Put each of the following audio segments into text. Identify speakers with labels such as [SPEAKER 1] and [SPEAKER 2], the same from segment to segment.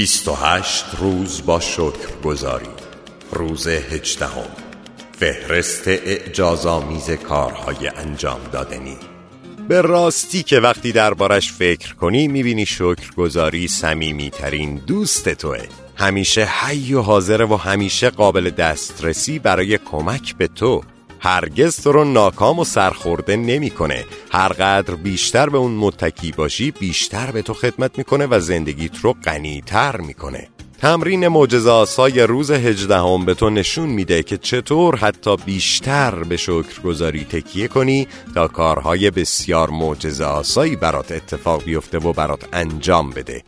[SPEAKER 1] 28 روز با شکر گذاری روز هجدهم. فهرست اعجازآمیز کارهای انجام دادنی به راستی که وقتی دربارش فکر کنی می‌بینی شکرگزاری سمیمی ترین دوست توه. همیشه حی و حاضره و همیشه قابل دسترسی برای کمک به تو. هرگز تو رو ناکام و سرخورده نمی‌کنه. هرقدر بیشتر به اون متکی باشی بیشتر به تو خدمت می‌کنه و زندگیت رو غنیتر می‌کنه. تمرین معجزه آسای روز هجدهم به تو نشون میده که چطور حتی بیشتر به شکرگزاری تکیه کنی تا کارهای بسیار معجزه آسایی برات اتفاق بیفته و برات انجام بده.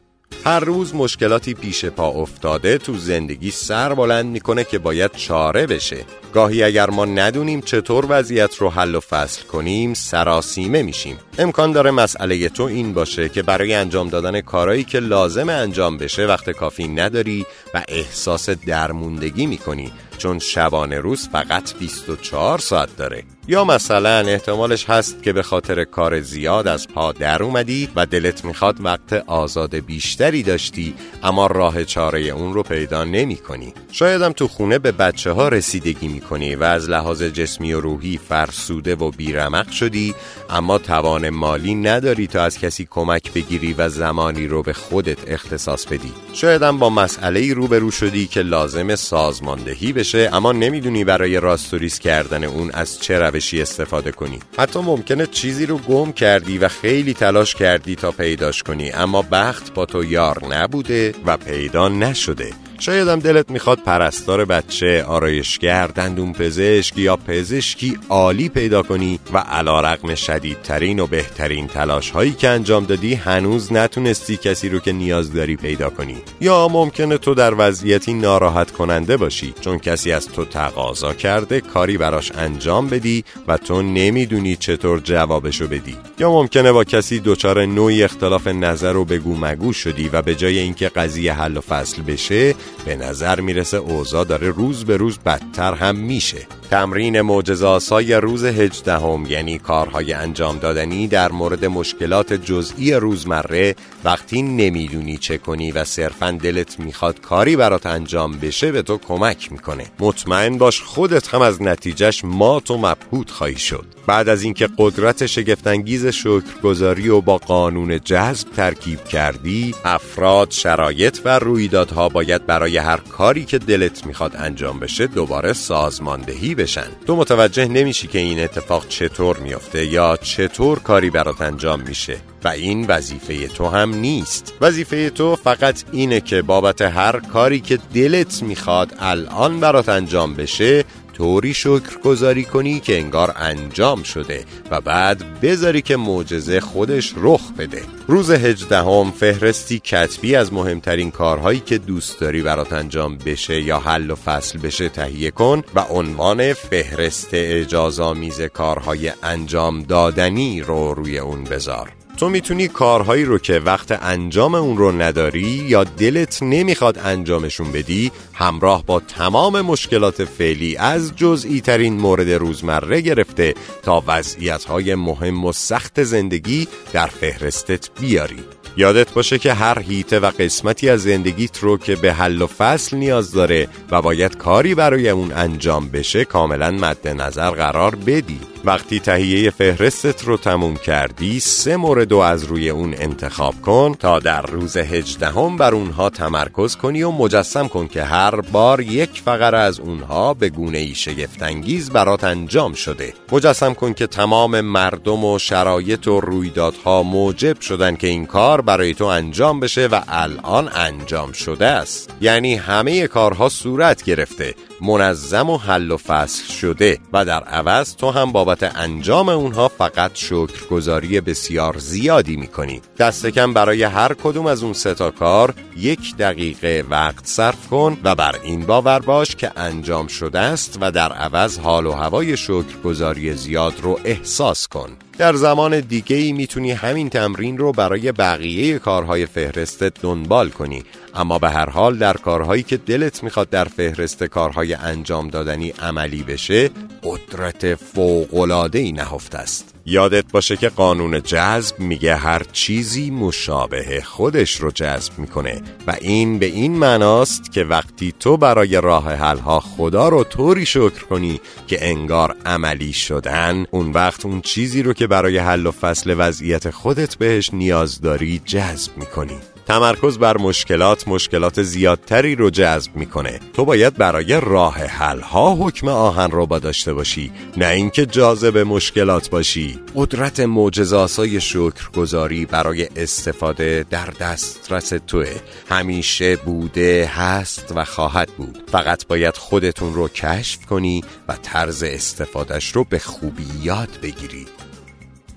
[SPEAKER 1] هر روز مشکلاتی پیش پا افتاده تو زندگی سر بلند می‌کنه که باید چاره بشه. گاهی اگر ما ندونیم چطور وضعیت رو حل و فصل کنیم سراسیمه میشیم. امکان داره مسئله تو این باشه که برای انجام دادن کارایی که لازم انجام بشه وقت کافی نداری و احساس درموندگی می‌کنی. چون شبانه روز فقط 24 ساعت داره. یا مثلا احتمالش هست که به خاطر کار زیاد از پا در اومدی و دلت می‌خواد وقت آزاد بیشتری داشتی اما راه چاره اون رو پیدا نمی کنی. شایدم تو خونه به بچه ها رسیدگی می کنی و از لحاظ جسمی و روحی فرسوده و بیرمق شدی اما توان مالی نداری تا از کسی کمک بگیری و زمانی رو به خودت اختصاص بدی. شایدم با مسئله روبرو شدی که لازم سازماندهی بشه. اما نمی‌دونی برای راستوریس کردن اون از چه روشی استفاده کنی. حتی ممکنه چیزی رو گم کردی و خیلی تلاش کردی تا پیداش کنی اما بخت با تو یار نبوده و پیدا نشده. شایدم دلت می‌خواد پرستار بچه، آرایشگر، دندون پزشک یا پزشکی عالی پیدا کنی و علا رقم شدیدترین و بهترین تلاش هایی که انجام دادی هنوز نتونستی کسی رو که نیاز داری پیدا کنی. یا ممکنه تو در وضعیتی ناراحت کننده باشی چون کسی از تو تقاضا کرده کاری براش انجام بدی و تو نمی‌دونی چطور جوابشو بدی. یا ممکنه با کسی دچار نوعی اختلاف نظر و بگو مگو شدی و به جای اینکه قضیه حل و فصل بشه به نظر می‌رسه اوضاع داره روز به روز بدتر هم میشه. تمرین معجزاسای روز هجدهم یعنی کارهای انجام دادنی در مورد مشکلات جزئی روزمره. وقتی نمی‌دونی چه کنی و صرفا دلت می‌خواد کاری برات انجام بشه به تو کمک می‌کنه. مطمئن باش خودت هم از نتیجهش مات و مبهوت خواهی شد. بعد از اینکه قدرت شگفتانگیز شکرگزاری و با قانون جذب ترکیب کردی افراد شرایط و رویدادها باید برای هر کاری که دلت می‌خواد انجام بشه دوباره سازماندهی بشن. تو متوجه نمیشی که این اتفاق چطور میافته یا چطور کاری برات انجام میشه. و این وظیفه تو هم نیست. وظیفه تو فقط اینه که بابت هر کاری که دلت می‌خواد الان برات انجام بشه طوری شکر گذاری کنی که انگار انجام شده و بعد بذاری که معجزه خودش رخ بده. روز هجدهم فهرستی کتبی از مهمترین کارهایی که دوست داری برات انجام بشه یا حل و فصل بشه تهیه کن و عنوان فهرست اجازامیز کارهای انجام دادنی رو روی اون بذار. تو می‌تونی کارهایی رو که وقت انجام اون رو نداری یا دلت نمی‌خواد انجامشون بدی همراه با تمام مشکلات فعلی از جزئی ترین مورد روزمره گرفته تا وضعیت های مهم و سخت زندگی در فهرستت بیاری. یادت باشه که هر هیته و قسمتی از زندگیت رو که به حل و فصل نیاز داره و باید کاری برای اون انجام بشه کاملا مد نظر قرار بدی. وقتی تهیه فهرستت رو تموم کردی سه مورد از روی اون انتخاب کن تا در روز هجدهم بر اونها تمرکز کنی و مجسم کن که هر بار یک فقره از اونها به گونه ای شگفتانگیز برات انجام شده. مجسم کن که تمام مردم و شرایط و رویدادها موجب شدن که این کار برای تو انجام بشه و الان انجام شده است. یعنی همه کارها صورت گرفته. منظم و حل و فصل شده و در عوض تو هم بابت انجام اونها فقط شکرگزاری بسیار زیادی می‌کنی. دست کم برای هر کدوم از اون ستا کار یک دقیقه وقت صرف کن و بر این باور باش که انجام شده است و در عوض حال و هوای شکرگزاری زیاد رو احساس کن. در زمان دیگه ای می‌تونی همین تمرین رو برای بقیه کارهای فهرستت دنبال کنی. اما به هر حال در کارهایی که دلت می‌خواد در فهرست کارهای انجام دادنی عملی بشه قدرت فوق‌العاده‌ای نهفته است. یادت باشه که قانون جذب میگه هر چیزی مشابه خودش رو جذب می‌کنه و این به این معناست که وقتی تو برای راه حلها خدا رو طوری شکر کنی که انگار عملی شدن اون وقت اون چیزی رو که برای حل و فصل وضعیت خودت بهش نیاز داری جذب می‌کنی. تمرکز بر مشکلات مشکلات زیادتری رو جذب می‌کنه. تو باید برای راه حل ها حکم آهن رو با داشته باشی نه اینکه جاذب مشکلات باشی. قدرت معجزاسای شکرگزاری برای استفاده در دسترس توه. همیشه بوده هست و خواهد بود. فقط باید خودتون رو کشف کنی و طرز استفادهش رو به خوبی یاد بگیری.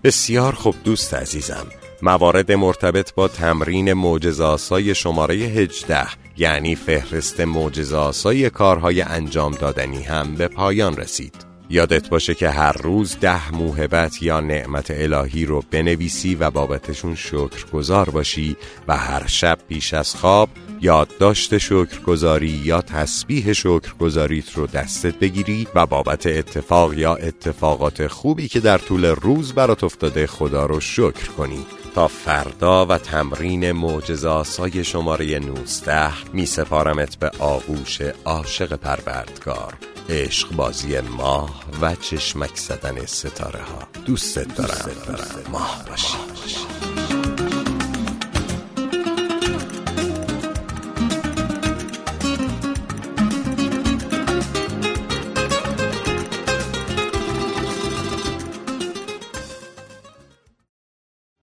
[SPEAKER 1] بسیار خوب دوست عزیزم. موارد مرتبط با تمرین معجزاسای شماره 18 یعنی فهرست معجزاسای کارهای انجام دادنی هم به پایان رسید. یادت باشه که هر روز ده موهبت یا نعمت الهی رو بنویسی و بابتشون شکرگزار باشی و هر شب پیش از خواب یادداشت شکرگزاری یا تسبیح شکرگزاریت رو دستت بگیری و بابت اتفاق یا اتفاقات خوبی که در طول روز برات افتاده خدا رو شکر کنی. تا فردا و تمرین معجزاسای شماره 19 می سپارمت به آغوش عاشق پروردگار. عشق بازی ماه و چشمک زدن ستاره ها دوست دارم, دارم. ماه باشی.